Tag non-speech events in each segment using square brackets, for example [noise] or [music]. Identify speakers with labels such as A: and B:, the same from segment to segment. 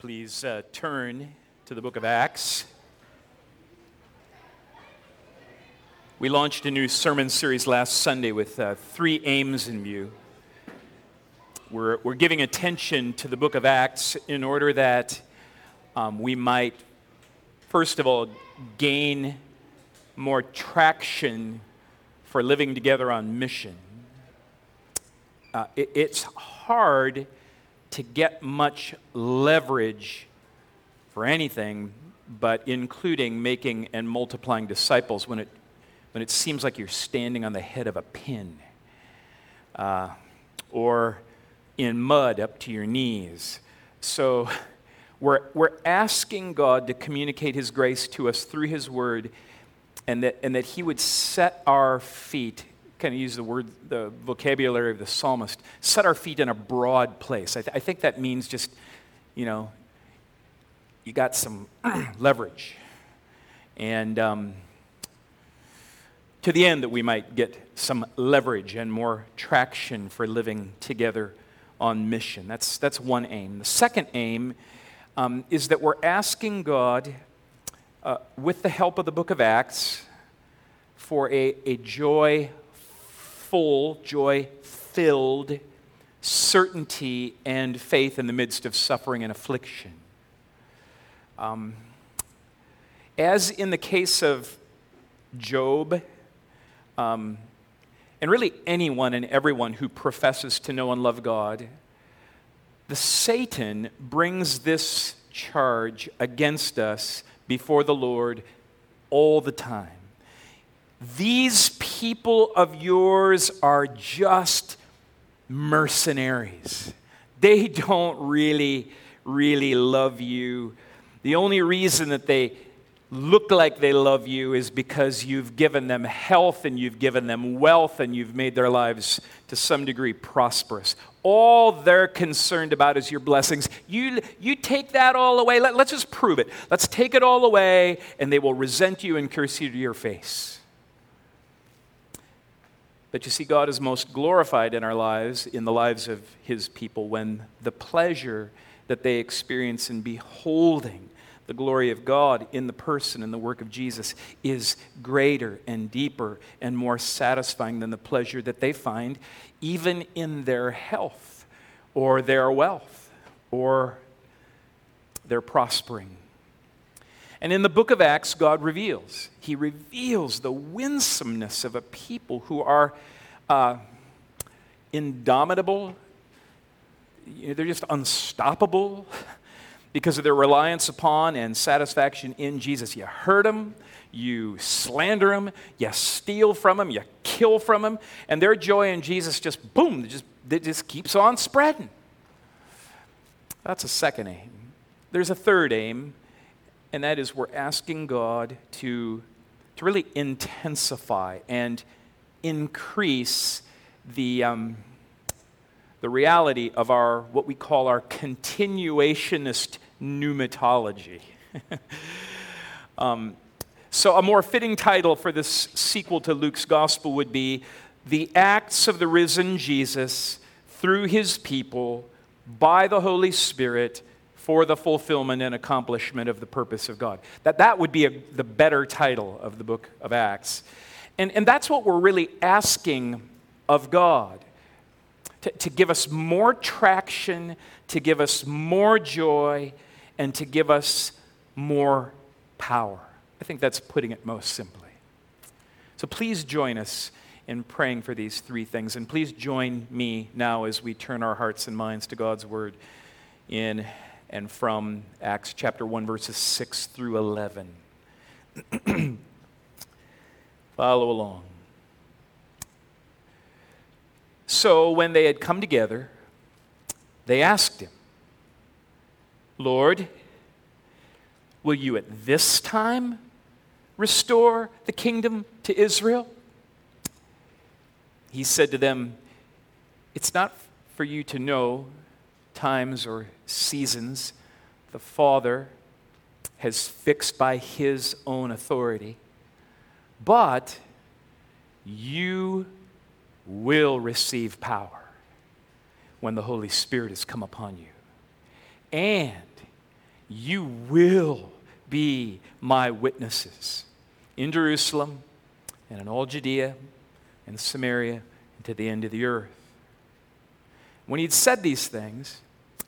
A: Please uh, turn to the book of Acts. We launched a new sermon series last Sunday with uh, three aims in view. We're, we're giving attention to the book of Acts in order that um, we might, first of all, gain more traction for living together on mission. Uh, it, it's hard to get much leverage for anything, but including making and multiplying disciples when it, when it seems like you're standing on the head of a pin uh, or in mud up to your knees. So we're, we're asking God to communicate His grace to us through His Word and that, and that He would set our feet kind of use the word, the vocabulary of the psalmist, set our feet in a broad place. I, th- I think that means just, you know, you got some [clears throat] leverage. And um, to the end that we might get some leverage and more traction for living together on mission. That's, that's one aim. The second aim um, is that we're asking God, uh, with the help of the book of Acts, for a, a joy full, joy filled certainty and faith in the midst of suffering and affliction. Um, as in the case of Job, um, and really anyone and everyone who professes to know and love God, the Satan brings this charge against us before the Lord all the time. These people of yours are just mercenaries. They don't really, really love you. The only reason that they look like they love you is because you've given them health and you've given them wealth and you've made their lives to some degree prosperous. All they're concerned about is your blessings. You, you take that all away. Let, let's just prove it. Let's take it all away, and they will resent you and curse you to your face. But you see, God is most glorified in our lives, in the lives of His people, when the pleasure that they experience in beholding the glory of God in the person and the work of Jesus is greater and deeper and more satisfying than the pleasure that they find even in their health or their wealth or their prospering. And in the book of Acts, God reveals. He reveals the winsomeness of a people who are uh, indomitable. You know, they're just unstoppable [laughs] because of their reliance upon and satisfaction in Jesus. You hurt them, you slander them, you steal from them, you kill from them, and their joy in Jesus just boom, just, it just keeps on spreading. That's a second aim. There's a third aim, and that is we're asking God to, to really intensify and increase the, um, the reality of our, what we call our continuationist pneumatology. [laughs] um, so, a more fitting title for this sequel to Luke's gospel would be The Acts of the Risen Jesus through His people by the Holy Spirit for the fulfillment and accomplishment of the purpose of God. That, that would be a, the better title of the book of Acts. And, and that's what we're really asking of God to, to give us more traction, to give us more joy, and to give us more power. I think that's putting it most simply. So please join us in praying for these three things. And please join me now as we turn our hearts and minds to God's word in and from Acts chapter 1, verses 6 through 11. [clears throat] Follow along. So when they had come together, they asked him, Lord, will you at this time restore the kingdom to Israel? He said to them, It's not for you to know times or seasons the Father has fixed by his own authority, but you will receive power when the Holy Spirit has come upon you. And You will be my witnesses in Jerusalem and in all Judea and Samaria and to the end of the earth. When he'd said these things,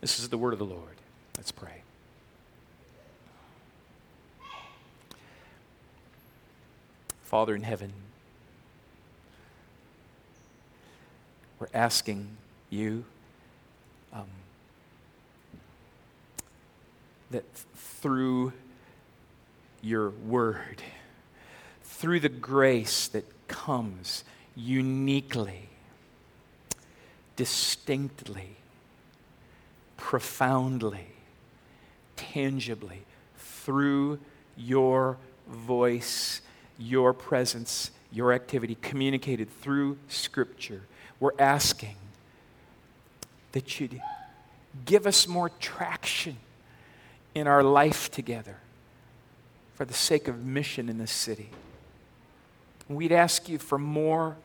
A: This is the word of the Lord. Let's pray. Father in heaven, we're asking you um, that through your word, through the grace that comes uniquely, distinctly, profoundly, tangibly, through your voice, your presence, your activity, communicated through Scripture. We're asking that you'd give us more traction in our life together for the sake of mission in this city. We'd ask you for more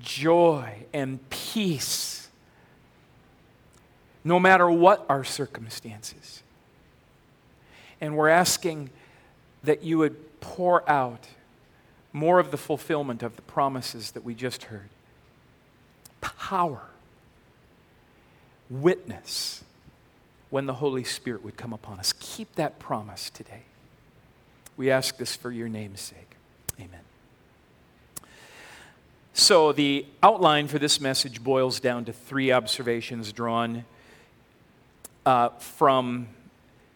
A: joy and peace, no matter what our circumstances. And we're asking that you would pour out more of the fulfillment of the promises that we just heard power, witness when the Holy Spirit would come upon us. Keep that promise today. We ask this for your name's sake. Amen. So, the outline for this message boils down to three observations drawn uh, from,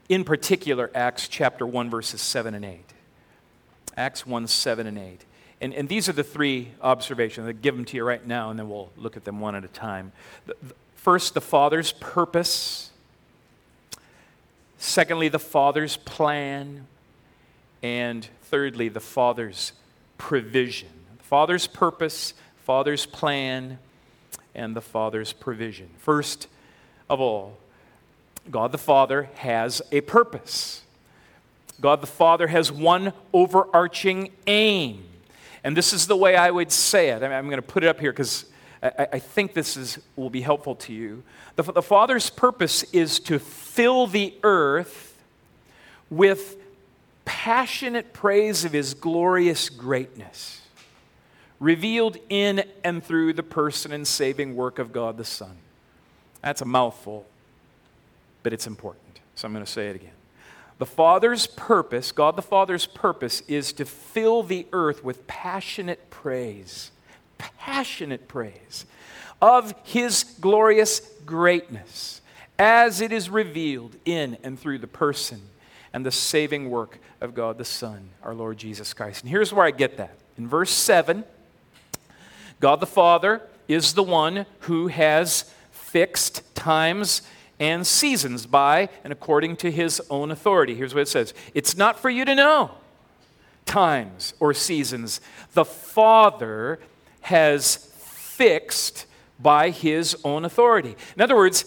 A: in particular, Acts chapter 1, verses 7 and 8. Acts 1, 7 and 8. And, and these are the three observations. I'll give them to you right now, and then we'll look at them one at a time. First, the Father's purpose. Secondly, the Father's plan. And thirdly, the Father's provision. The Father's purpose, Father's plan, and the Father's provision. First of all, God the Father has a purpose. God the Father has one overarching aim. And this is the way I would say it. I am going to put it up here because I, I, think this is, will be helpful to you. The, the Father's purpose is to fill the earth with passionate praise of His glorious greatness revealed in and through the person and saving work of God the Son. That's a mouthful, but it's important. So I'm going to say it again. The Father's purpose, God the Father's purpose, is to fill the earth with passionate praise, passionate praise of His glorious greatness as it is revealed in and through the person and the saving work of God the Son, our Lord Jesus Christ. And here's where I get that. In verse 7, God the Father is the one who has fixed times and seasons by and according to his own authority. Here's what it says It's not for you to know times or seasons. The Father has fixed by his own authority. In other words,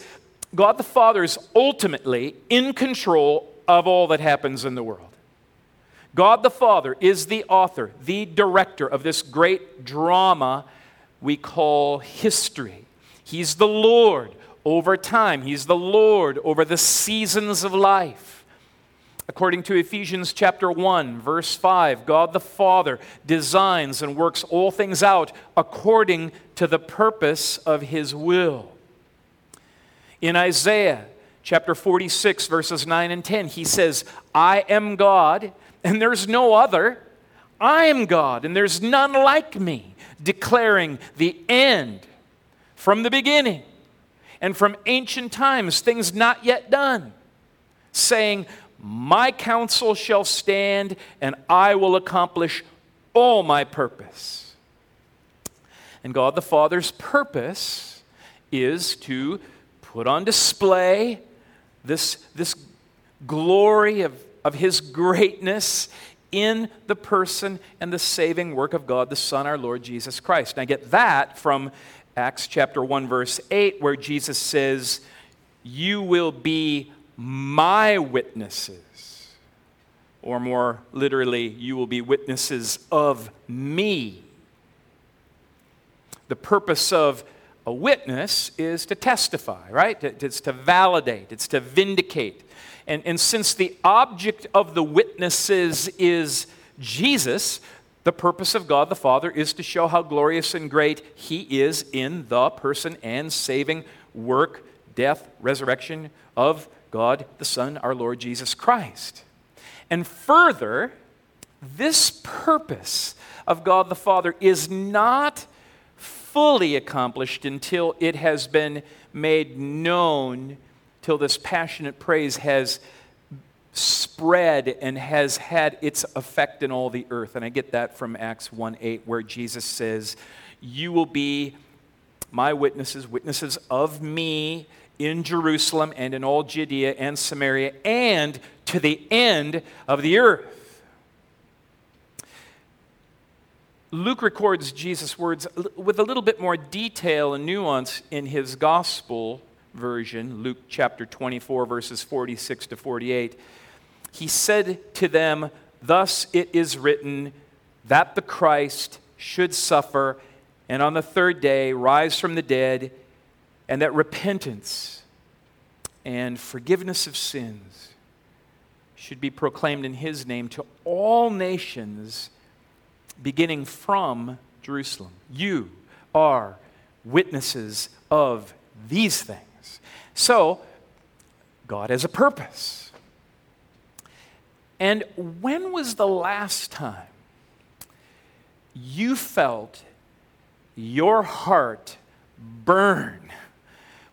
A: God the Father is ultimately in control of all that happens in the world. God the Father is the author, the director of this great drama we call history. He's the Lord over time, He's the Lord over the seasons of life. According to Ephesians chapter 1, verse 5, God the Father designs and works all things out according to the purpose of His will. In Isaiah chapter 46, verses 9 and 10, he says, I am God, and there's no other. I am God, and there's none like me declaring the end from the beginning and from ancient times, things not yet done, saying, My counsel shall stand, and I will accomplish all my purpose. And God the Father's purpose is to put on display this, this glory of, of his greatness in the person and the saving work of God the Son, our Lord Jesus Christ. I get that from Acts chapter 1, verse 8, where Jesus says, You will be my witnesses. Or more literally, you will be witnesses of me. The purpose of a witness is to testify, right? It's to validate, it's to vindicate. And, and since the object of the witnesses is Jesus, the purpose of God the Father is to show how glorious and great He is in the person and saving work, death, resurrection of God the Son, our Lord Jesus Christ. And further, this purpose of God the Father is not fully accomplished until it has been made known, till this passionate praise has spread and has had its effect in all the earth. And I get that from Acts 1 8, where Jesus says, You will be my witnesses, witnesses of me in Jerusalem and in all Judea and Samaria and to the end of the earth. Luke records Jesus' words with a little bit more detail and nuance in his gospel version, Luke chapter 24, verses 46 to 48. He said to them, Thus it is written that the Christ should suffer and on the third day rise from the dead, and that repentance and forgiveness of sins should be proclaimed in his name to all nations beginning from Jerusalem. You are witnesses of these things. So, God has a purpose. And when was the last time you felt your heart burn?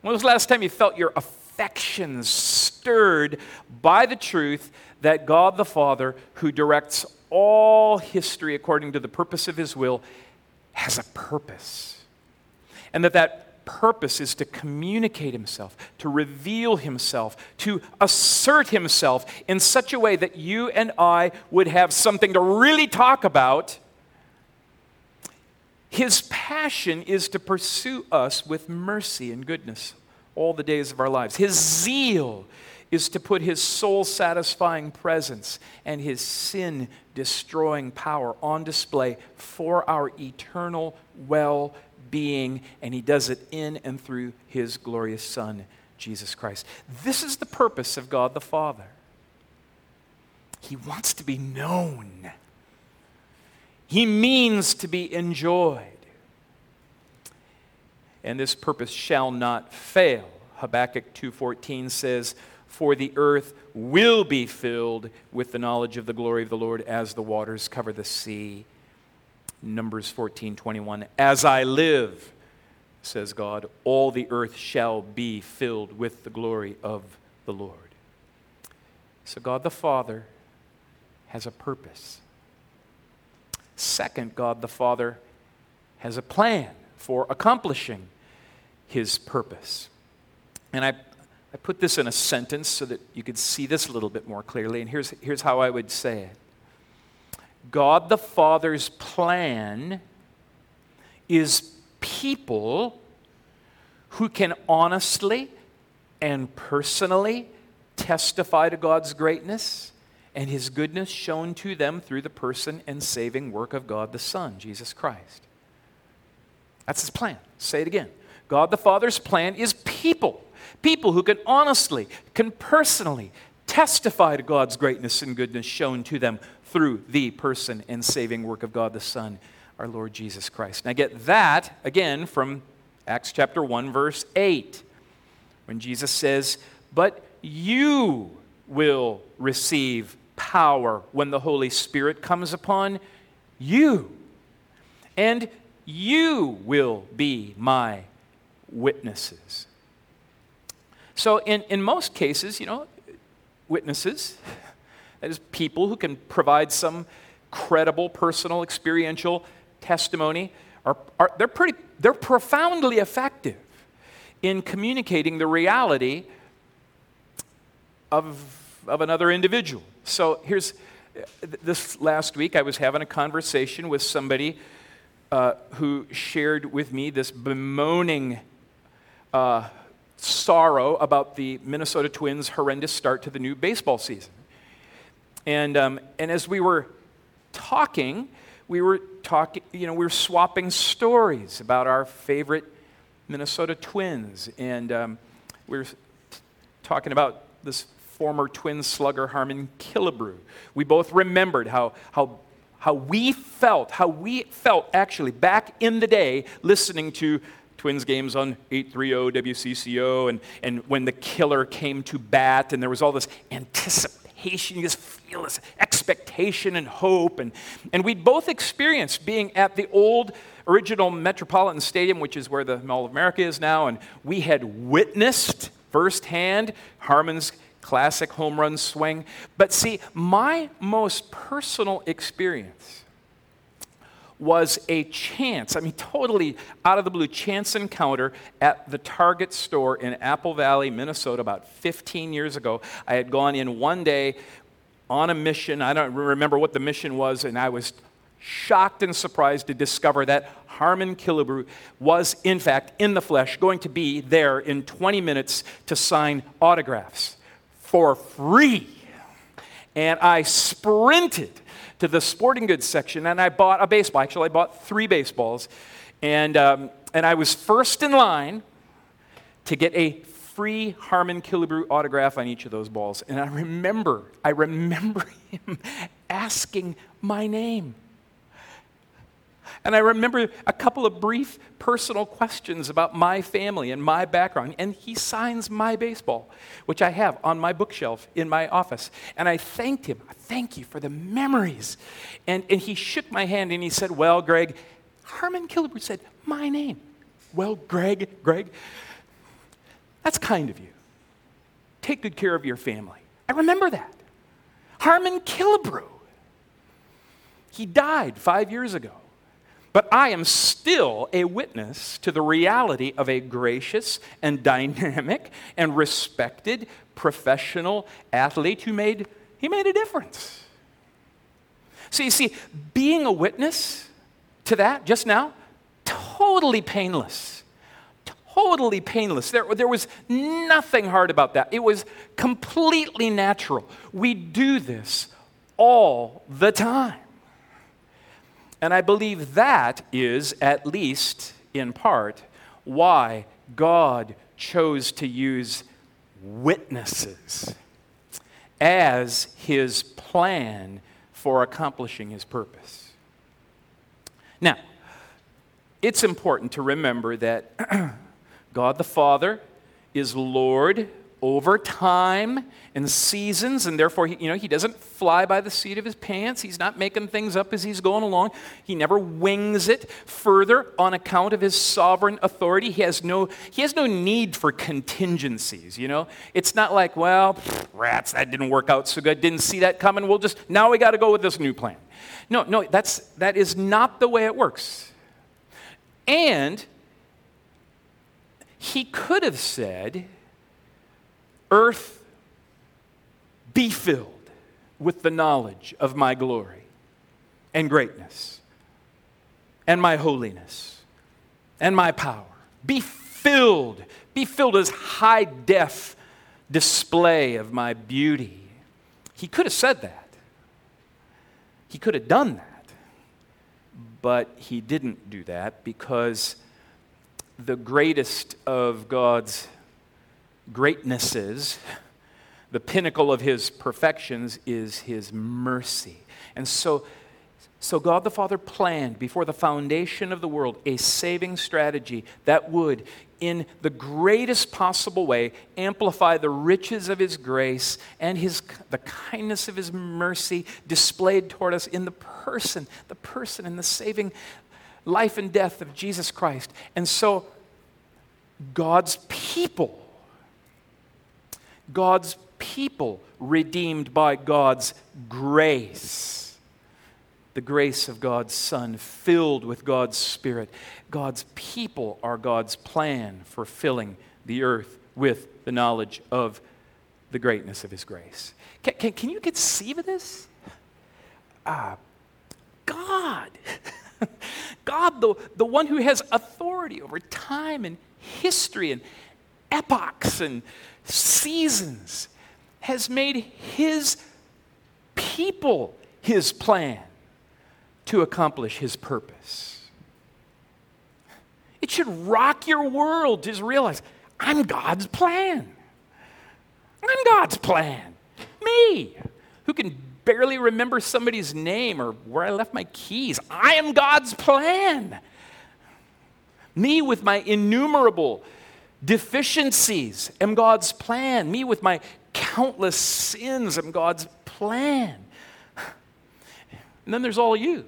A: When was the last time you felt your affections stirred by the truth that God the Father, who directs all history according to the purpose of his will has a purpose. And that that purpose is to communicate himself, to reveal himself, to assert himself in such a way that you and I would have something to really talk about. His passion is to pursue us with mercy and goodness all the days of our lives. His zeal is to put his soul satisfying presence and his sin destroying power on display for our eternal well being, and he does it in and through his glorious Son, Jesus Christ. This is the purpose of God the Father. He wants to be known. He means to be enjoyed. And this purpose shall not fail. Habakkuk 2:14 says, for the earth will be filled with the knowledge of the glory of the Lord as the waters cover the sea. Numbers 14 21. As I live, says God, all the earth shall be filled with the glory of the Lord. So, God the Father has a purpose. Second, God the Father has a plan for accomplishing his purpose. And I I put this in a sentence so that you could see this a little bit more clearly, and here's, here's how I would say it God the Father's plan is people who can honestly and personally testify to God's greatness and his goodness shown to them through the person and saving work of God the Son, Jesus Christ. That's his plan. Say it again. God the Father's plan is people People who can honestly, can personally testify to God's greatness and goodness shown to them through the person and saving work of God the Son, our Lord Jesus Christ. Now, I get that again from Acts chapter 1, verse 8, when Jesus says, But you will receive power when the Holy Spirit comes upon you, and you will be my witnesses. So, in, in most cases, you know, witnesses, that is, people who can provide some credible, personal, experiential testimony, are, are, they're, pretty, they're profoundly effective in communicating the reality of, of another individual. So here's this last week, I was having a conversation with somebody uh, who shared with me this bemoaning uh, sorrow about the Minnesota Twins' horrendous start to the new baseball season. And, um, and as we were talking, we were talking, you know, we were swapping stories about our favorite Minnesota Twins. And um, we were talking about this former twin slugger Harmon Killebrew. We both remembered how, how, how we felt, how we felt actually back in the day listening to Twins games on 830 WCCO and, and when the killer came to bat and there was all this anticipation, you just feel this expectation and hope. And, and we'd both experienced being at the old original Metropolitan Stadium, which is where the Mall of America is now, and we had witnessed firsthand Harmon's classic home run swing. But see, my most personal experience was a chance, I mean, totally out of the blue, chance encounter at the Target store in Apple Valley, Minnesota, about 15 years ago. I had gone in one day on a mission. I don't remember what the mission was, and I was shocked and surprised to discover that Harmon Killebrew was, in fact, in the flesh, going to be there in 20 minutes to sign autographs for free. And I sprinted to the sporting goods section and I bought a baseball. Actually, I bought three baseballs. And, um, and I was first in line to get a free Harmon Killebrew autograph on each of those balls. And I remember, I remember [laughs] him asking my name. And I remember a couple of brief personal questions about my family and my background. And he signs my baseball, which I have on my bookshelf in my office. And I thanked him. Thank you for the memories. And, and he shook my hand and he said, Well, Greg, Harmon Killebrew said, My name. Well, Greg, Greg, that's kind of you. Take good care of your family. I remember that. Harmon Killebrew. He died five years ago. But I am still a witness to the reality of a gracious and dynamic and respected professional athlete who made he made a difference. So you see, being a witness to that just now, totally painless. Totally painless. There, there was nothing hard about that. It was completely natural. We do this all the time. And I believe that is, at least in part, why God chose to use witnesses as his plan for accomplishing his purpose. Now, it's important to remember that [clears throat] God the Father is Lord over time and seasons, and therefore, he, you know, he doesn't fly by the seat of his pants. He's not making things up as he's going along. He never wings it further on account of his sovereign authority. He has no, he has no need for contingencies, you know. It's not like, well, rats, that didn't work out so good. Didn't see that coming. We'll just, now we got to go with this new plan. No, no, that's, that is not the way it works. And he could have said, earth be filled with the knowledge of my glory and greatness and my holiness and my power. Be filled, be filled as high def display of my beauty. He could have said that. He could have done that. But he didn't do that because the greatest of God's greatnesses, the pinnacle of his perfections is his mercy. And so, so God the Father planned before the foundation of the world a saving strategy that would, in the greatest possible way, amplify the riches of his grace and his, the kindness of his mercy displayed toward us in the person, the person and the saving life and death of Jesus Christ. And so God's people God's people redeemed by God's grace. The grace of God's Son, filled with God's Spirit. God's people are God's plan for filling the earth with the knowledge of the greatness of his grace. Can, can, can you conceive of this? Uh, God, [laughs] God, the, the one who has authority over time and history and epochs and seasons, has made his people his plan to accomplish his purpose. It should rock your world to realize I'm God's plan. I'm God's plan. Me, who can barely remember somebody's name or where I left my keys. I am God's plan. Me with my innumerable deficiencies am God's plan. Me with my countless sins am God's plan. And then there's all you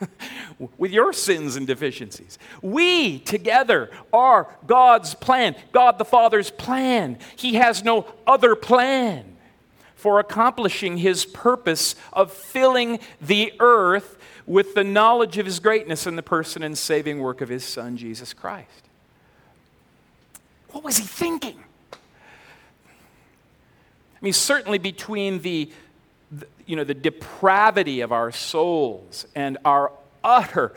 A: [laughs] with your sins and deficiencies. We together are God's plan, God the Father's plan. He has no other plan for accomplishing his purpose of filling the earth with the knowledge of his greatness in the person and saving work of his Son, Jesus Christ. What was he thinking? I mean, certainly between the, the, you know, the depravity of our souls and our utter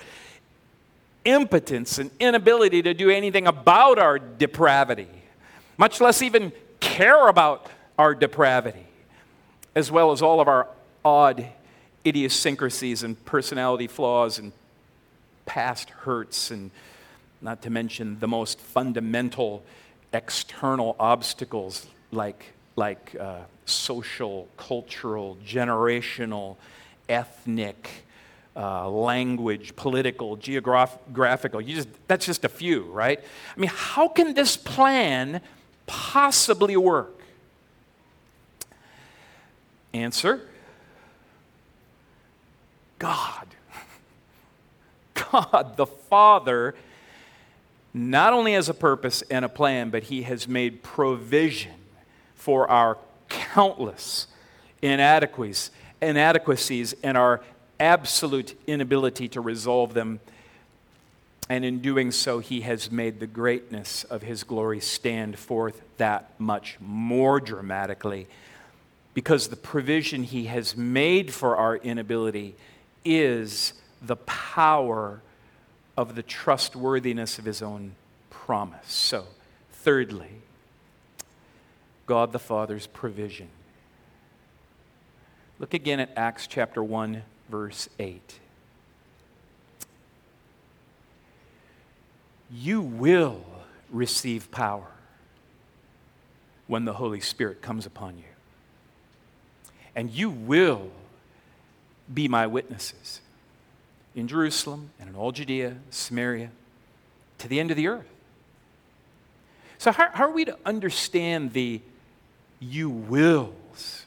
A: impotence and inability to do anything about our depravity, much less even care about our depravity, as well as all of our odd idiosyncrasies and personality flaws and past hurts, and not to mention the most fundamental external obstacles like, like uh, social, cultural, generational, ethnic, uh, language, political, geographical. Just, that's just a few, right? I mean, how can this plan possibly work? Answer God. [laughs] God the Father not only has a purpose and a plan, but He has made provision for our countless inadequacies, inadequacies and our absolute inability to resolve them. And in doing so, He has made the greatness of His glory stand forth that much more dramatically because the provision He has made for our inability is the power of the trustworthiness of his own promise. So, thirdly, God the Father's provision. Look again at Acts chapter 1, verse 8. You will receive power when the Holy Spirit comes upon you. And you will be my witnesses in Jerusalem and in all Judea, Samaria, to the end of the earth. So, how, how are we to understand the you wills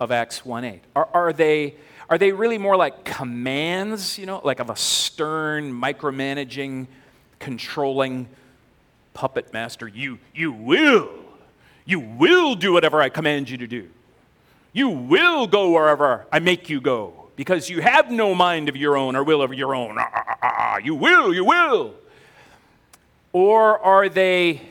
A: of Acts 1 8? Are, are, they, are they really more like commands, you know, like of a stern, micromanaging, controlling puppet master? You, you will. You will do whatever I command you to do. You will go wherever I make you go because you have no mind of your own or will of your own. Ah, ah, ah, you will, you will. Or are they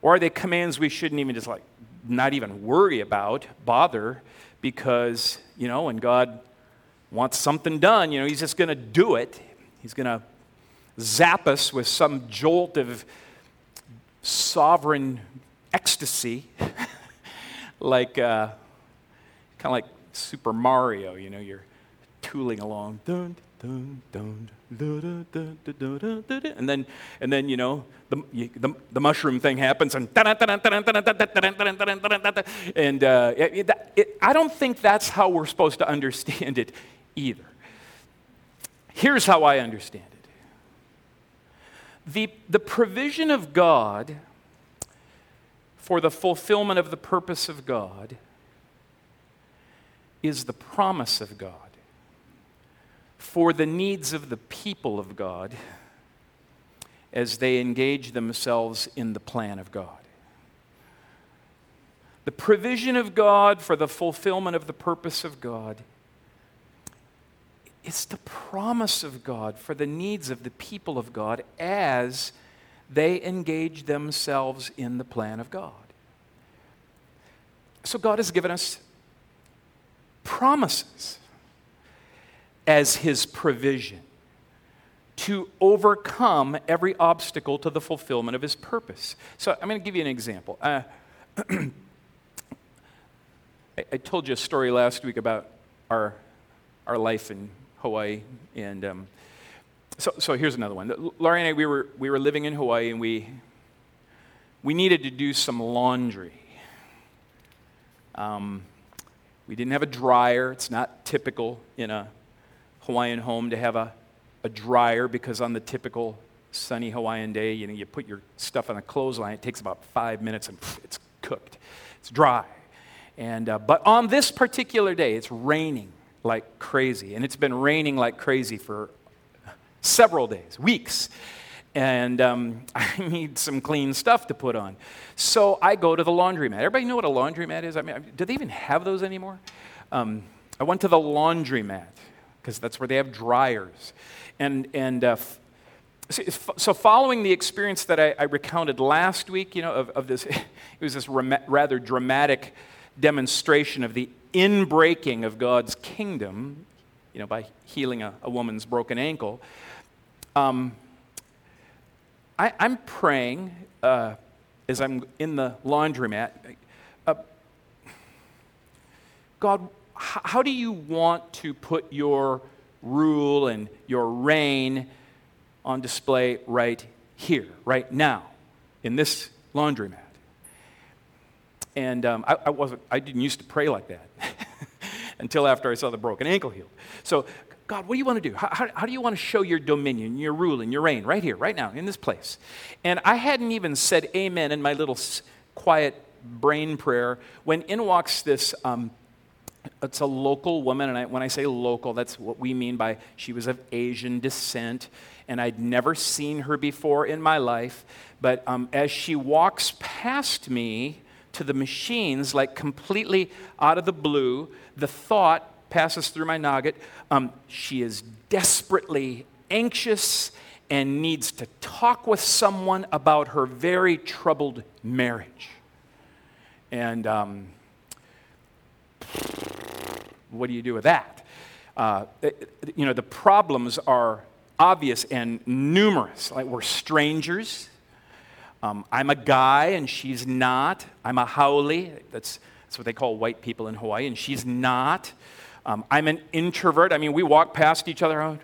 A: or are they commands we shouldn't even just like not even worry about, bother, because, you know, when God wants something done, you know, he's just going to do it. He's going to zap us with some jolt of sovereign ecstasy, [laughs] like uh, kind of like Super Mario, you know, you're tooling along. Dun, dun, dun, and then, and then you know, the, the, the mushroom thing happens, and and uh, I don't think that's how we're supposed to understand it either. Here's how I understand it the, the provision of God for the fulfillment of the purpose of God is the promise of God for the needs of the people of God as they engage themselves in the plan of God. The provision of God for the fulfillment of the purpose of God. It's the promise of God for the needs of the people of God as they engage themselves in the plan of God. So God has given us promises as His provision to overcome every obstacle to the fulfillment of His purpose. So I'm going to give you an example. Uh, [clears throat] I, I, told you a story last week about our, our life in Hawaii, and um, so, so here's another one. Laurie and I, we were, we were living in Hawaii, and we, we needed to do some laundry. Um, we didn't have a dryer. It's not typical in a Hawaiian home to have a, a dryer because on the typical sunny Hawaiian day, you know, you put your stuff on a clothesline. It takes about five minutes and it's cooked. It's dry. And, uh, but on this particular day, it's raining like crazy. And it's been raining like crazy for several days, weeks and um, [laughs] I need some clean stuff to put on. So I go to the laundromat. Everybody know what a laundromat is? I mean, do they even have those anymore? Um, I went to the laundromat because that's where they have dryers. And, and uh, so following the experience that I, I, recounted last week, you know, of, of this, [laughs] it was this rather dramatic demonstration of the inbreaking of God's kingdom, you know, by healing a, a woman's broken ankle. Um, I, am praying uh, as I'm in the laundromat. Uh, God, how do you want to put your rule and your reign on display right here, right now, in this laundromat? And um, I, I, wasn't, I didn't used to pray like that [laughs] until after I saw the broken ankle healed. So God, what do you want to do? How, how, how, do you want to show your dominion, your rule, and your reign right here, right now, in this place? And I hadn't even said amen in my little quiet brain prayer when in walks this. Um, it's a local woman, and I, when I say local, that's what we mean by she was of Asian descent, and I'd never seen her before in my life. But um, as she walks past me to the machines, like completely out of the blue, the thought passes through my nugget. Um, she is desperately anxious and needs to talk with someone about her very troubled marriage. And um, what do you do with that? Uh, you know, the problems are obvious and numerous. Like, we're strangers. Um, I'm a guy and she's not. I'm a haole. That's, that's what they call white people in Hawaii, and she's not. Um, I'm an introvert. I mean, we walk past each other.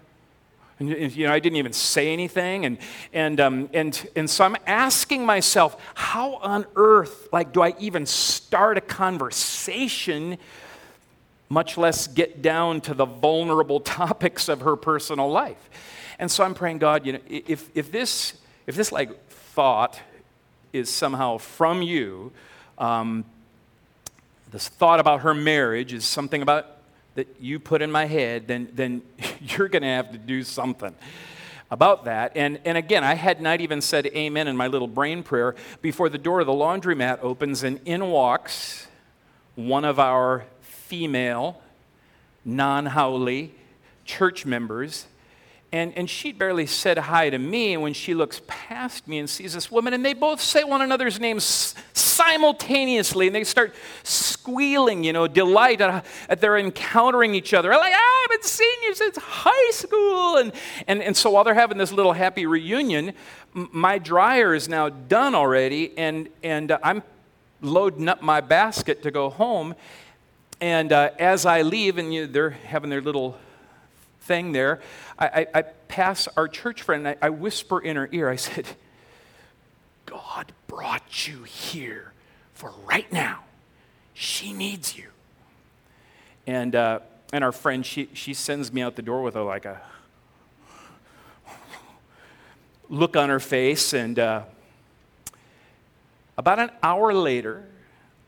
A: And, you know, I didn't even say anything. And, and, um, and, and so I'm asking myself, how on earth, like, do I even start a conversation, much less get down to the vulnerable [laughs] topics of her personal life? And so I'm praying, God, you know, if, if this, if this like thought is somehow from you, um, this thought about her marriage is something about that you put in my head, then, then [laughs] you're going to have to do something about that. And, and again, I had not even said amen in my little brain prayer before the door of the laundromat opens and in walks one of our female, non haole church members and, and she barely said hi to me. And when she looks past me and sees this woman, and they both say one another's names simultaneously, and they start squealing, you know, delight at, at their encountering each other. I'm Like, ah, I haven't seen you since high school. And, and, and so while they're having this little happy reunion, m- my dryer is now done already, and, and uh, I'm loading up my basket to go home. And uh, as I leave, and you know, they're having their little thing there, I, I, I pass our church friend and I, I whisper in her ear, I said, God brought you here for right now. She needs you. And, uh, and our friend, she, she sends me out the door with a, like a look on her face. And uh, about an hour later,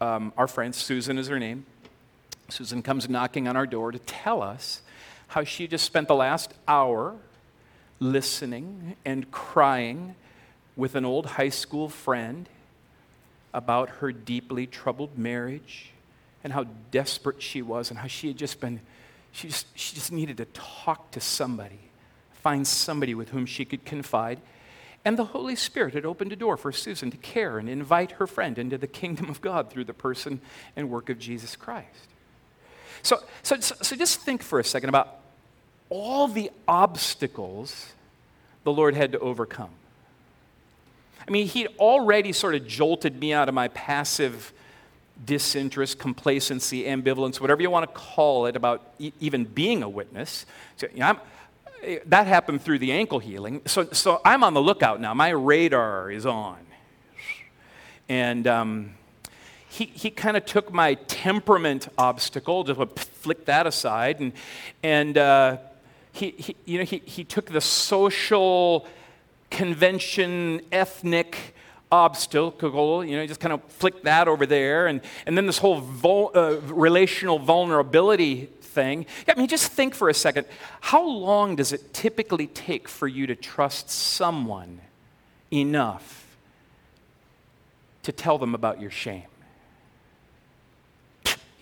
A: um, our friend, Susan is her name, Susan comes knocking on our door to tell us how she just spent the last hour listening and crying with an old high school friend about her deeply troubled marriage and how desperate she was and how she had just been she just, she just needed to talk to somebody find somebody with whom she could confide And the Holy Spirit had opened a door for Susan to care and invite her friend into the kingdom of God through the person and work of Jesus Christ. So, so, so just think for a second about all the obstacles the Lord had to overcome. I mean, he'd already sort of jolted me out of my passive disinterest, complacency, ambivalence, whatever you want to call it, about e- even being a witness. So, you know, that happened through the ankle healing. So, so I'm on the lookout now. My radar is on. And um, he, he kind of took my temperament obstacle, just flick that aside, and, and uh, he, he, you know, he, he took the social convention, ethnic obstacle, you know, he just kind of flick that over there. And, and then this whole vul, uh, relational vulnerability thing. I mean, just think for a second how long does it typically take for you to trust someone enough to tell them about your shame?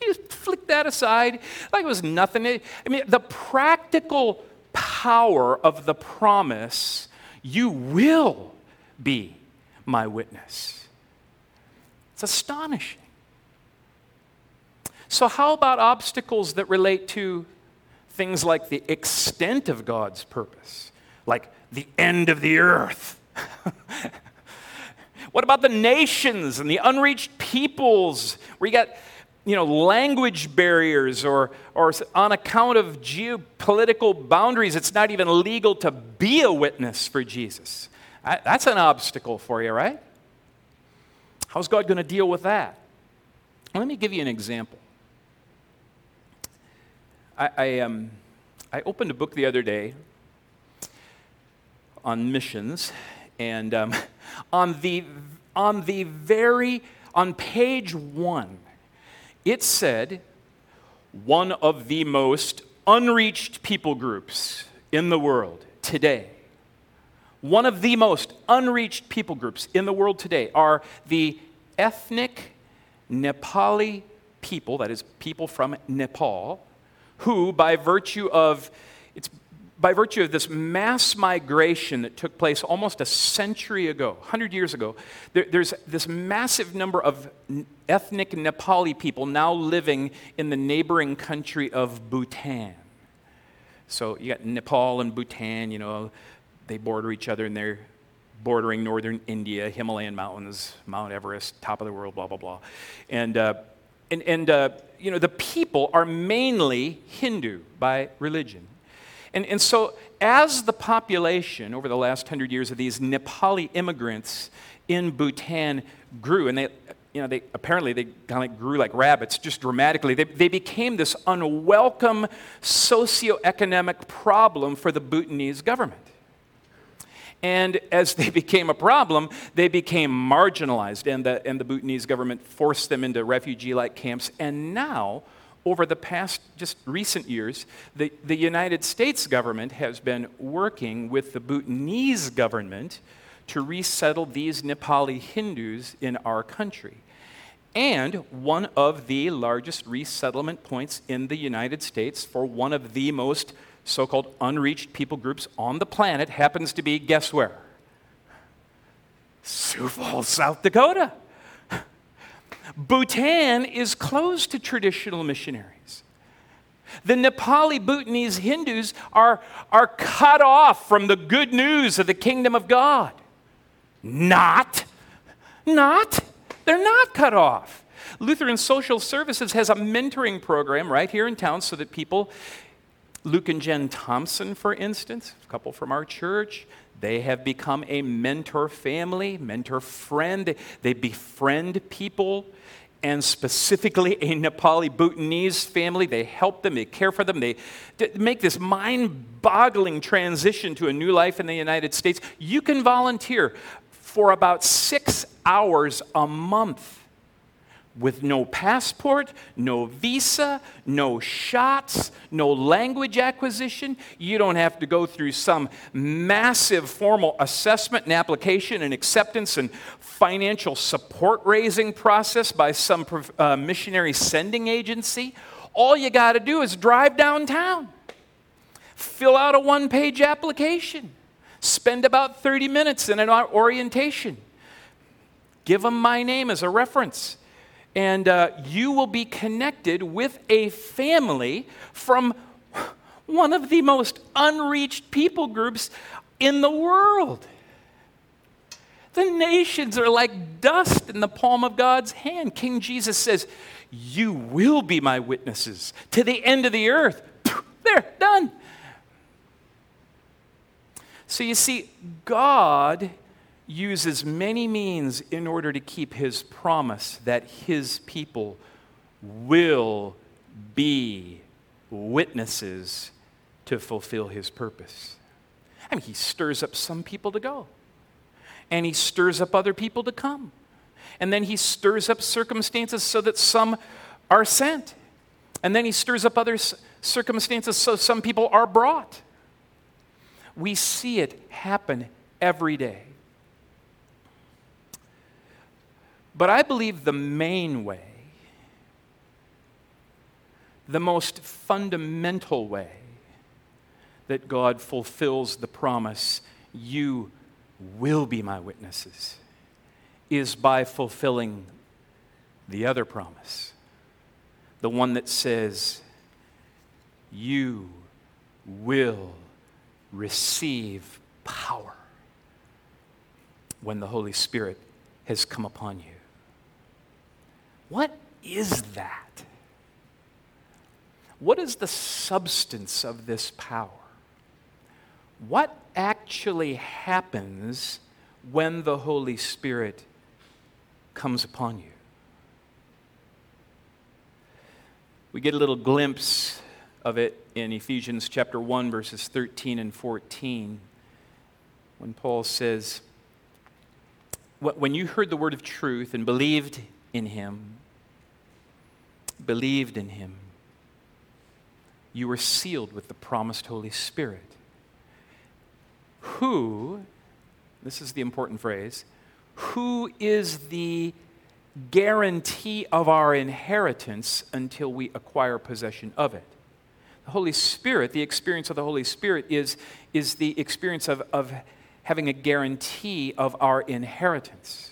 A: [laughs] You just flick that aside like it was nothing. I mean, the practical power of the promise you will be my witness. It's astonishing. So, how about obstacles that relate to things like the extent of God's purpose, like the end of the earth? [laughs] what about the nations and the unreached peoples where you got you know, language barriers or, or on account of geopolitical boundaries, it's not even legal to be a witness for Jesus. That's an obstacle for you, right? How's God going to deal with that? Let me give you an example. I, I, um, I opened a book the other day on missions, and um, [laughs] on, the, on the very, on page one, it said one of the most unreached people groups in the world today. One of the most unreached people groups in the world today are the ethnic Nepali people, that is, people from Nepal, who, by virtue of it's by virtue of this mass migration that took place almost a century ago, 100 years ago, there, there's this massive number of ethnic Nepali people now living in the neighboring country of Bhutan. So you got Nepal and Bhutan, you know, they border each other and they're bordering northern India, Himalayan mountains, Mount Everest, top of the world, blah, blah, blah. And, uh, and, and uh, you know, the people are mainly Hindu by religion. And, and so, as the population over the last hundred years of these Nepali immigrants in Bhutan grew, and they, you know, they apparently they kind of grew like rabbits, just dramatically. They, they became this unwelcome socioeconomic problem for the Bhutanese government. And as they [laughs] became a problem, they became marginalized, and the, and the Bhutanese government forced them into refugee like camps. And now, over the past just recent years, the, the United States government has been working with the Bhutanese government to resettle these Nepali Hindus in our country. And one of the largest resettlement points in the United States for one of the most so called unreached people groups on the planet happens to be guess where? Sioux Falls, South Dakota. Bhutan is closed to traditional missionaries. The Nepali Bhutanese Hindus are, are cut off from the good news of the kingdom of God. Not, not, they're not cut off. Lutheran Social Services has a mentoring program right here in town so that people, Luke and Jen Thompson, for instance, a couple from our church, they have become a mentor family, mentor friend. They befriend people and specifically a Nepali Bhutanese family. They help them, they care for them, they make this mind boggling transition to a new life in the United States. You can volunteer for about six hours a month with no passport, no visa, no shots, no language acquisition. You don't have to go through some massive formal assessment and application and acceptance and financial support raising process by some uh, missionary sending agency. All you got to do is drive downtown, fill out a one page application Spend about 30 minutes in an orientation. Give them my name as a reference. And uh, you will be connected with a family from one of the most unreached people groups in the world. The nations are like dust in the palm of God's hand. King Jesus says, You will be my witnesses to the end of the earth. There, done. So you see, God uses many means in order to keep his promise that his people will be witnesses to fulfill his purpose. I mean, he stirs up some people to go, and he stirs up other people to come. And then he stirs up circumstances so that some are sent. And then he stirs up other circumstances so some people are brought. We see it happen every day. But I believe the main way, the most fundamental way that God fulfills the promise, you will be my witnesses, is by fulfilling the other promise, the one that says, you will receive power when the Holy Spirit has come upon you. What is that? What is the substance of this power? What actually happens when the Holy Spirit comes upon you? We get a little glimpse of it in Ephesians chapter 1 verses 13 and 14 when Paul says when you heard the word of truth and believed in him believed in him, you were sealed with the promised Holy Spirit, who, this is the important phrase, who is the guarantee of our inheritance until we acquire possession of it. The Holy Spirit, the experience of the Holy Spirit, is, is the experience of, of having a guarantee of our inheritance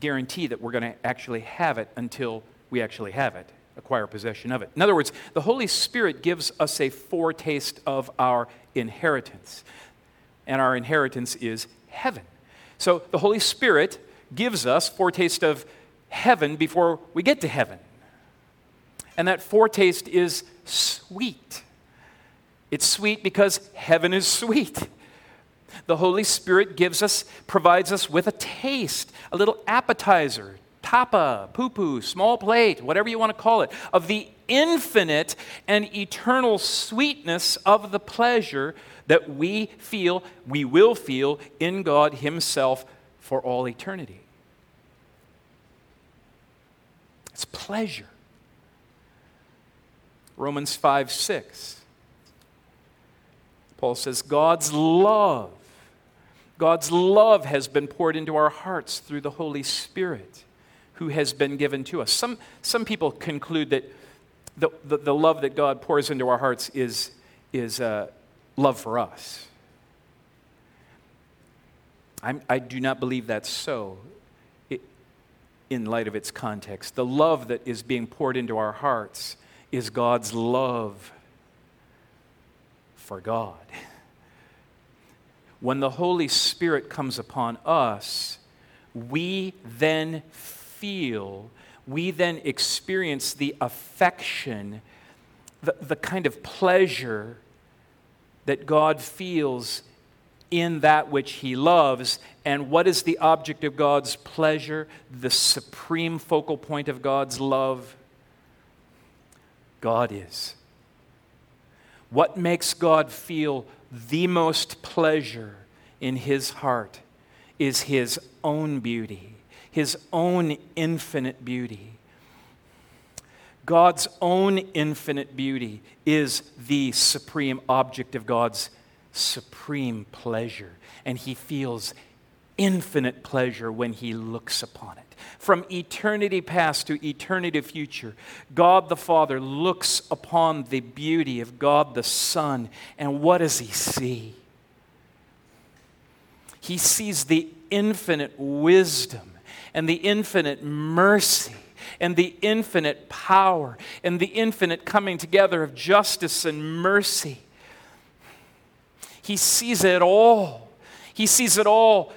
A: guarantee that we're going to actually have it until we actually have it, acquire possession of it. In other words, the Holy Spirit gives us a foretaste of our inheritance, and our inheritance is heaven. So the Holy Spirit gives us foretaste of heaven before we get to heaven. And that foretaste is sweet. It's sweet because heaven is sweet. The Holy Spirit gives us, provides us with a taste, a little appetizer, tapa, poo poo, small plate, whatever you want to call it, of the infinite and eternal sweetness of the pleasure that we feel, we will feel in God Himself for all eternity. It's pleasure. Romans 5 6. Paul says, God's love God's love has been poured into our hearts through the Holy Spirit who has been given to us. Some, some people conclude that the, the, the love that God pours into our hearts is, is uh, love for us. I'm, i do not believe that's so it, in light of its context. The love that is being poured into our hearts is God's love for God [laughs] when the Holy Spirit comes upon us, we then feel, we then experience the affection, the, the kind of pleasure that God feels in that which he loves. And what is the object of God's pleasure? The supreme focal point of God's love? God is. What makes God feel the most pleasure in his heart is his own beauty, his own infinite beauty. God's own infinite beauty is the supreme object of God's supreme pleasure, and he feels infinite pleasure when he looks upon it. From eternity past to eternity future, God the Father looks upon the beauty of God the Son, and what does he see? He sees the infinite wisdom and the infinite mercy and the infinite power and the infinite coming together of justice and mercy. He sees it all. He sees it all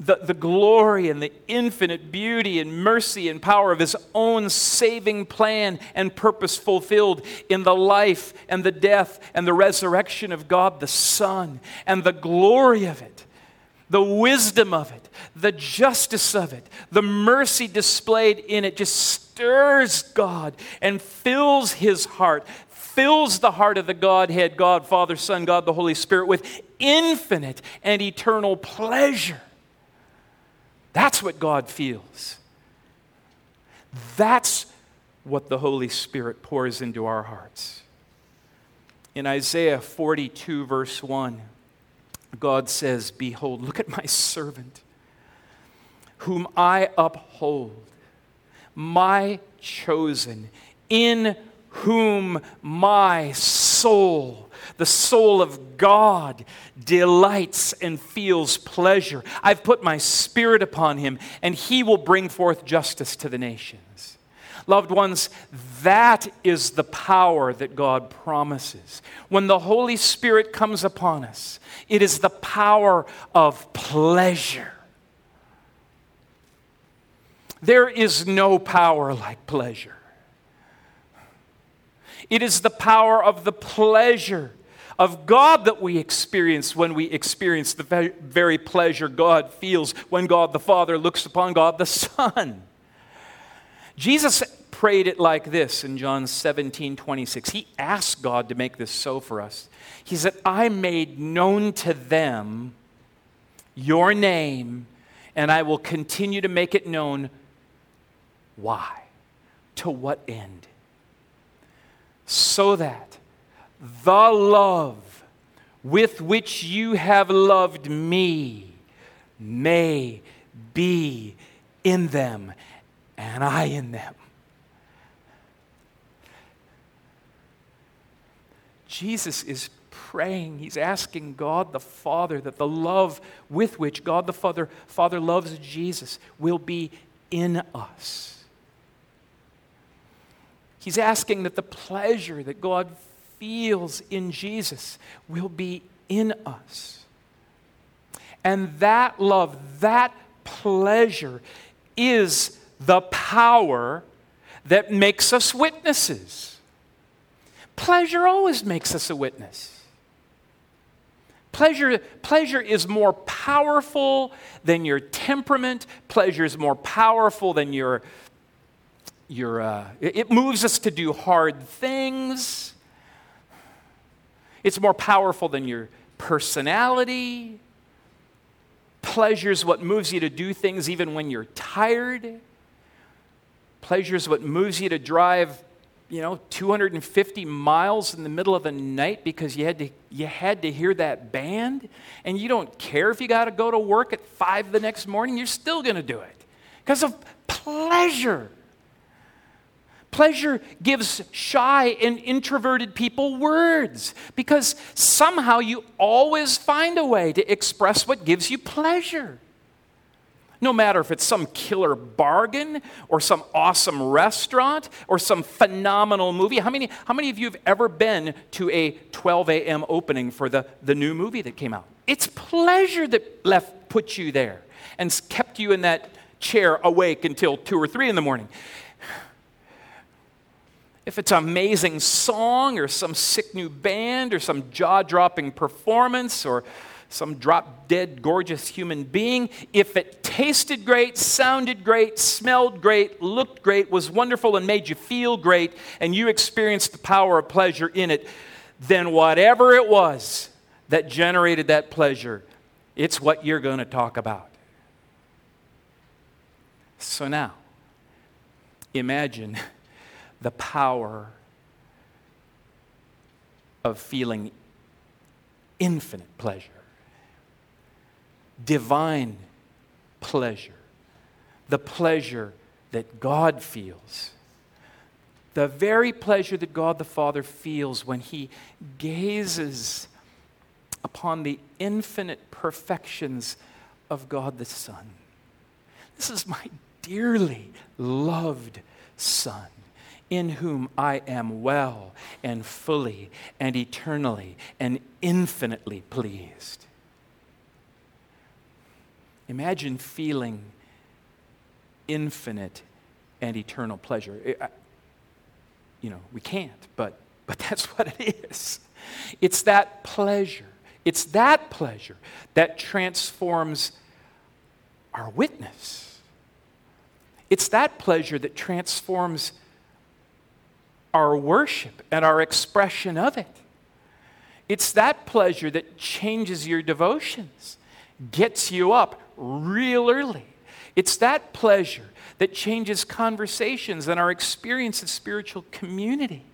A: the, the glory and the infinite beauty and mercy and power of his own saving plan and purpose fulfilled in the life and the death and the resurrection of God the Son and the glory of it, the wisdom of it, the justice of it, the mercy displayed in it just stirs God and fills his heart, fills the heart of the Godhead, God, Father, Son, God, the Holy Spirit, with infinite and eternal pleasure. That's what God feels. That's what the Holy Spirit pours into our hearts. In Isaiah 42, verse 1, God says, Behold, look at my servant, whom I uphold, my chosen, in whom my soul the soul of God delights and feels pleasure. I've put my spirit upon him, and he will bring forth justice to the nations. Loved ones, that is the power that God promises. When the Holy Spirit comes upon us, it is the power of pleasure. There is no power like pleasure. It is the power of the pleasure of God that we experience when we experience the very pleasure God feels when God the Father looks upon God the Son. Jesus prayed it like this in John 17 26. He asked God to make this so for us. He said, I made known to them your name, and I will continue to make it known. Why? To what end? So that the love with which you have loved me may be in them and I in them. Jesus is praying, he's asking God the Father that the love with which God the Father, Father loves Jesus will be in us. He's asking that the pleasure that God feels in Jesus will be in us. And that love, that pleasure is the power that makes us witnesses. Pleasure always makes us a witness. Pleasure, pleasure is more powerful than your temperament. Pleasure is more powerful than your your, uh, it moves us to do hard things. It's more powerful than your personality. Pleasure is what moves you to do things even when you're tired. Pleasure is what moves you to drive, you know, 250 miles in the middle of the night because you had to, you had to hear that band. And you don't care if you got to go to work at 5 the next morning, you're still going to do it because of pleasure. Pleasure gives shy and introverted people words because somehow you always find a way to express what gives you pleasure. No matter if it's some killer bargain or some awesome restaurant or some phenomenal movie. How many, how many of you have ever been to a 12 a.m. opening for the, the new movie that came out? It's pleasure that left put you there and kept you in that chair awake until 2 or 3 in the morning if it's an amazing song or some sick new band or some jaw dropping performance or some drop dead gorgeous human being, if it tasted great, sounded great, smelled great, looked great, was wonderful, and made you feel great, and you experienced the power of pleasure in it, then whatever it was that generated that pleasure, it's what you're going to talk about. So now, imagine the power of feeling infinite pleasure, divine pleasure, the pleasure that God feels. The very pleasure that God the Father feels when he gazes upon the infinite perfections of God the Son. This is my dearly loved Son, in whom I am well and fully and eternally and infinitely pleased. Imagine feeling infinite and eternal pleasure. It, I, you know, we can't, but, but that's what it is. It's that pleasure. It's that pleasure that transforms our witness. It's that pleasure that transforms our worship and our expression of it. It's that pleasure that changes your devotions, gets you up real early. It's that pleasure that changes conversations and our experience of spiritual community.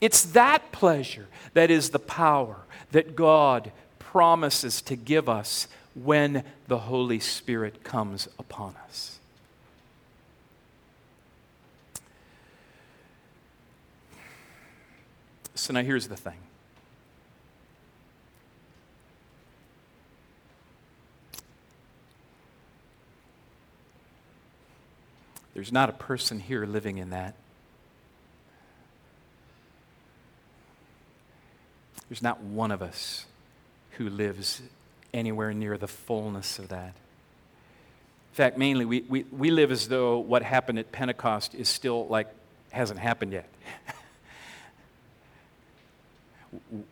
A: It's that pleasure that is the power that God promises to give us when the Holy Spirit comes upon us. So now here's the thing. There's not a person here living in that. There's not one of us who lives anywhere near the fullness of that. In fact, mainly, we, we, we live as though what happened at Pentecost is still like hasn't happened yet. [laughs]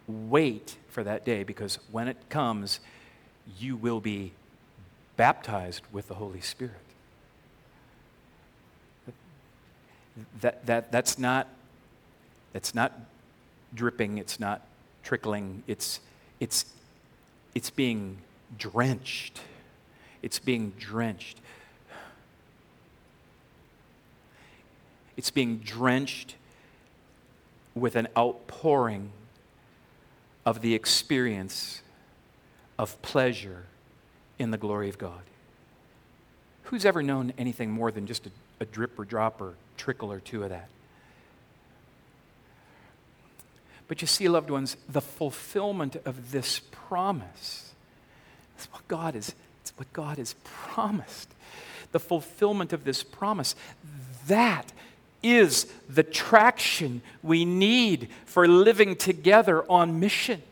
A: Wait for that day because when it comes, you will be baptized with the Holy Spirit. That, that, that's, not, that's not dripping, it's not trickling, it's, it's it's being drenched. It's being drenched. It's being drenched with an outpouring of the experience of pleasure in the glory of God. Who's ever known anything more than just a, a drip or drop or trickle or two of that? But you see, loved ones, the fulfillment of this promise is what God is, it's what God has promised. The fulfillment of this promise, that is the traction we need for living together on mission.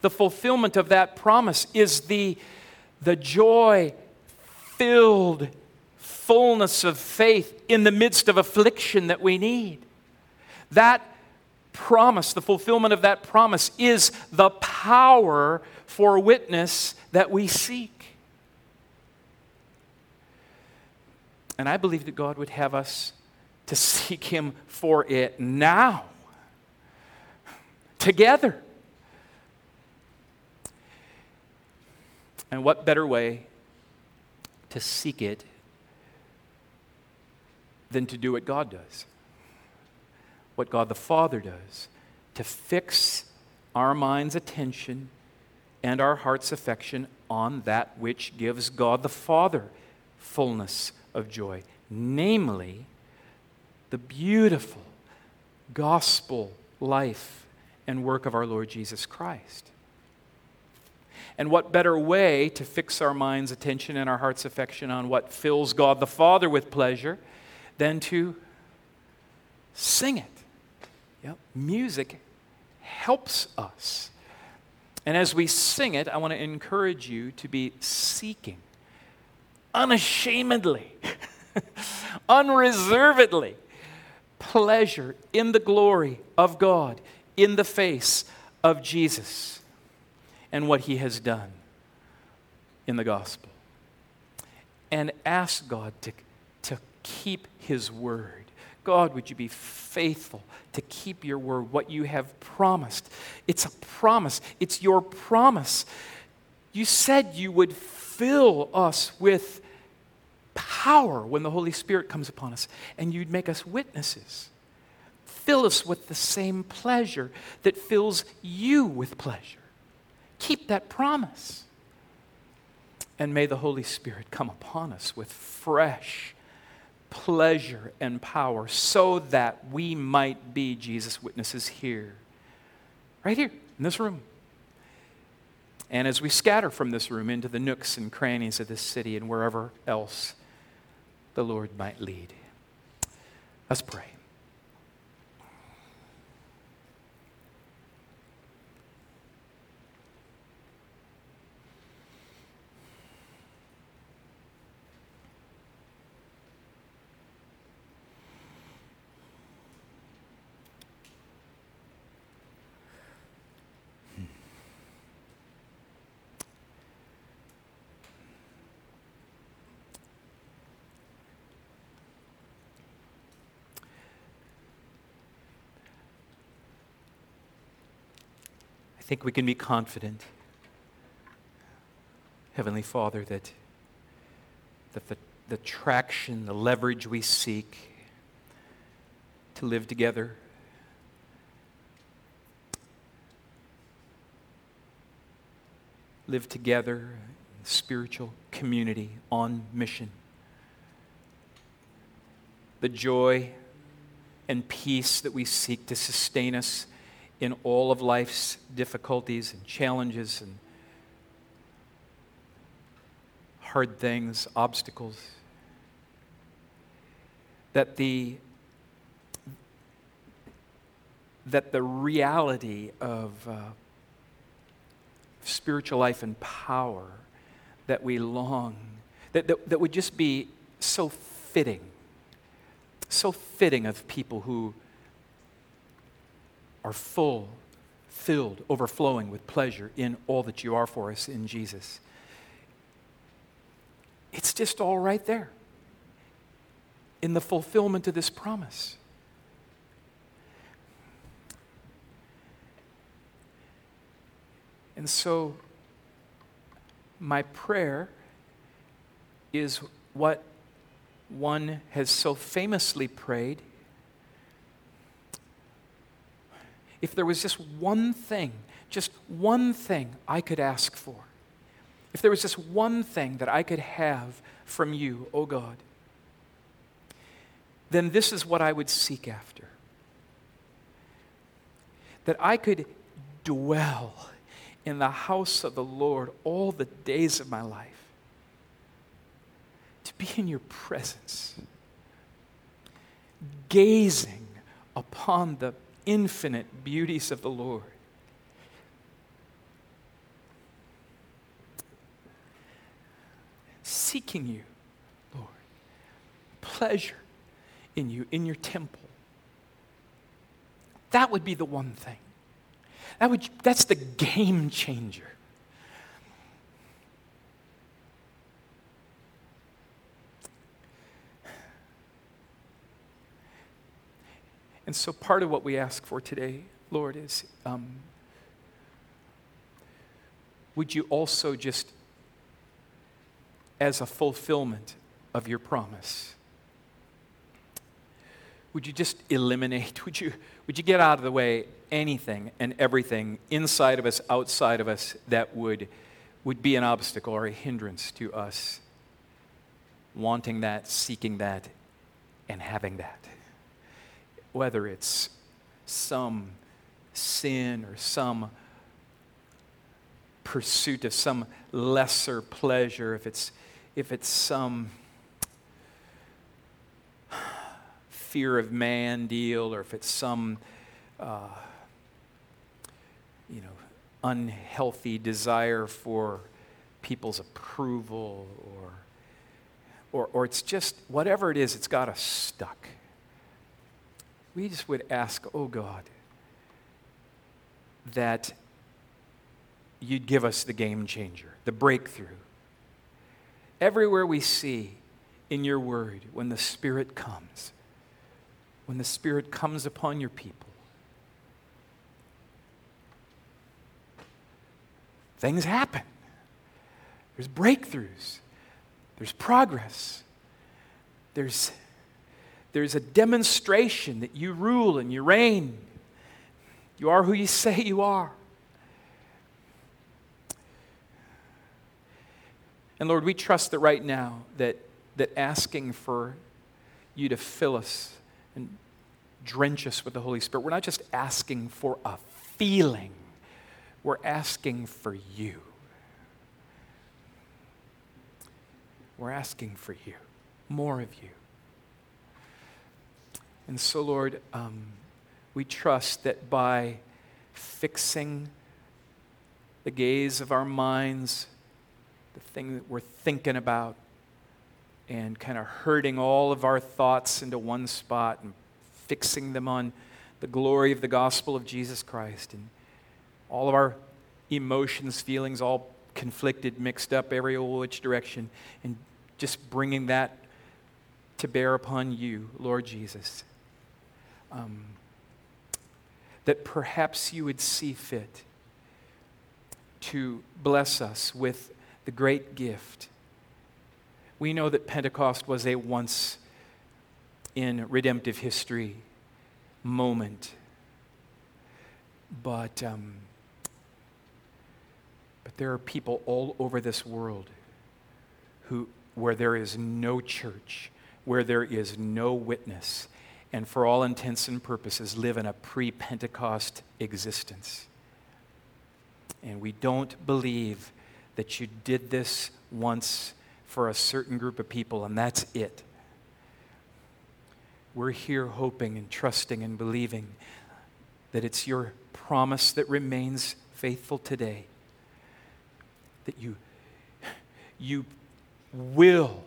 A: The fulfillment of that promise is the, the joy filled fullness of faith in the midst of affliction that we need. That promise, the fulfillment of that promise, is the power for witness that we seek. And I believe that God would have us to [laughs] seek Him for it now, together. And what better way to seek it than to do what God does? what God the Father does to fix our mind's attention and our heart's affection on that which gives God the Father fullness of joy, namely the beautiful gospel life and work of our Lord Jesus Christ. And what better way to fix our mind's attention and our heart's affection on what fills God the Father with pleasure than to sing it? Yep. Music helps us. And as we sing it, I want to encourage you to be seeking unashamedly, [laughs] unreservedly pleasure in the glory of God, in the face of Jesus and what he has done in the gospel. And ask God to, to keep his word God, would you be faithful to keep your word, what you have promised? It's a promise, it's your promise. You said you would fill us with power when the Holy Spirit comes upon us, and you'd make us witnesses. Fill us with the same pleasure that fills you with pleasure. Keep that promise. And may the Holy Spirit come upon us with fresh pleasure and power so that we might be Jesus' witnesses here, right here in this room. And as we scatter from this room into the nooks and crannies of this city and wherever else the Lord might lead. Let's pray. Think we can be confident, Heavenly Father, that, that the, the traction, the leverage we seek to live together, live together in spiritual community on mission. The joy and peace that we seek to sustain us in all of life's difficulties and challenges and hard things, obstacles. That the that the reality of uh, spiritual life and power that we long, that, that, that would just be so fitting, so fitting of people who are full, filled, overflowing with pleasure in all that you are for us in Jesus. It's just all right there in the fulfillment of this promise. And so, my prayer is what one has so famously prayed if there was just one thing, just one thing I could ask for, if there was just one thing that I could have from you, O oh God, then this is what I would seek after. That I could dwell in the house of the Lord all the days of my life. To be in your presence, gazing upon the infinite beauties of the Lord. Seeking you, Lord, pleasure in you, in your temple. That would be the one thing. That would, that's the game changer. And so, part of what we ask for today, Lord, is um, would you also just, as a fulfillment of your promise, would you just eliminate, [laughs] would you, would you get out of the way anything and everything inside of us, outside of us, that would, would be an obstacle or a hindrance to us wanting that, seeking that, and having that? Whether it's some sin or some pursuit of some lesser pleasure, if it's, if it's some fear of man deal, or if it's some, uh, you know, unhealthy desire for people's approval, or, or, or it's just whatever it is, it's got us stuck we just would ask, oh God, that you'd give us the game changer, the breakthrough. Everywhere we see in your word, when the Spirit comes, when the Spirit comes upon your people, things happen. There's breakthroughs, there's progress, there's there's a demonstration that you rule and you reign. You are who you say you are. And Lord, we trust that right now that, that asking for you to fill us and drench us with the Holy Spirit, we're not just asking for a feeling, we're asking for you. We're asking for you, more of you. And so, Lord, um, we trust that by fixing the gaze of our minds, the thing that we're thinking about, and kind of herding all of our thoughts into one spot and fixing them on the glory of the gospel of Jesus Christ, and all of our emotions, feelings, all conflicted, mixed up every which direction, and just bringing that to bear upon you, Lord Jesus. Um, that perhaps you would see fit to bless us with the great gift. We know that Pentecost was a once in redemptive history moment. But, um, but there are people all over this world who, where there is no church, where there is no witness, and for all intents and purposes live in a pre Pentecost existence. And we don't believe that you did this once for a certain group of people, and that's it. We're here hoping and trusting and believing that it's your promise that remains faithful today. That you, you will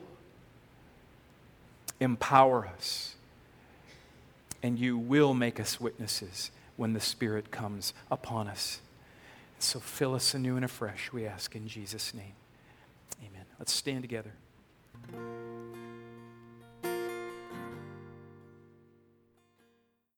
A: empower us and you will make us witnesses when the Spirit comes upon us. So fill us anew and afresh, we ask in Jesus' name. Amen. Let's stand together.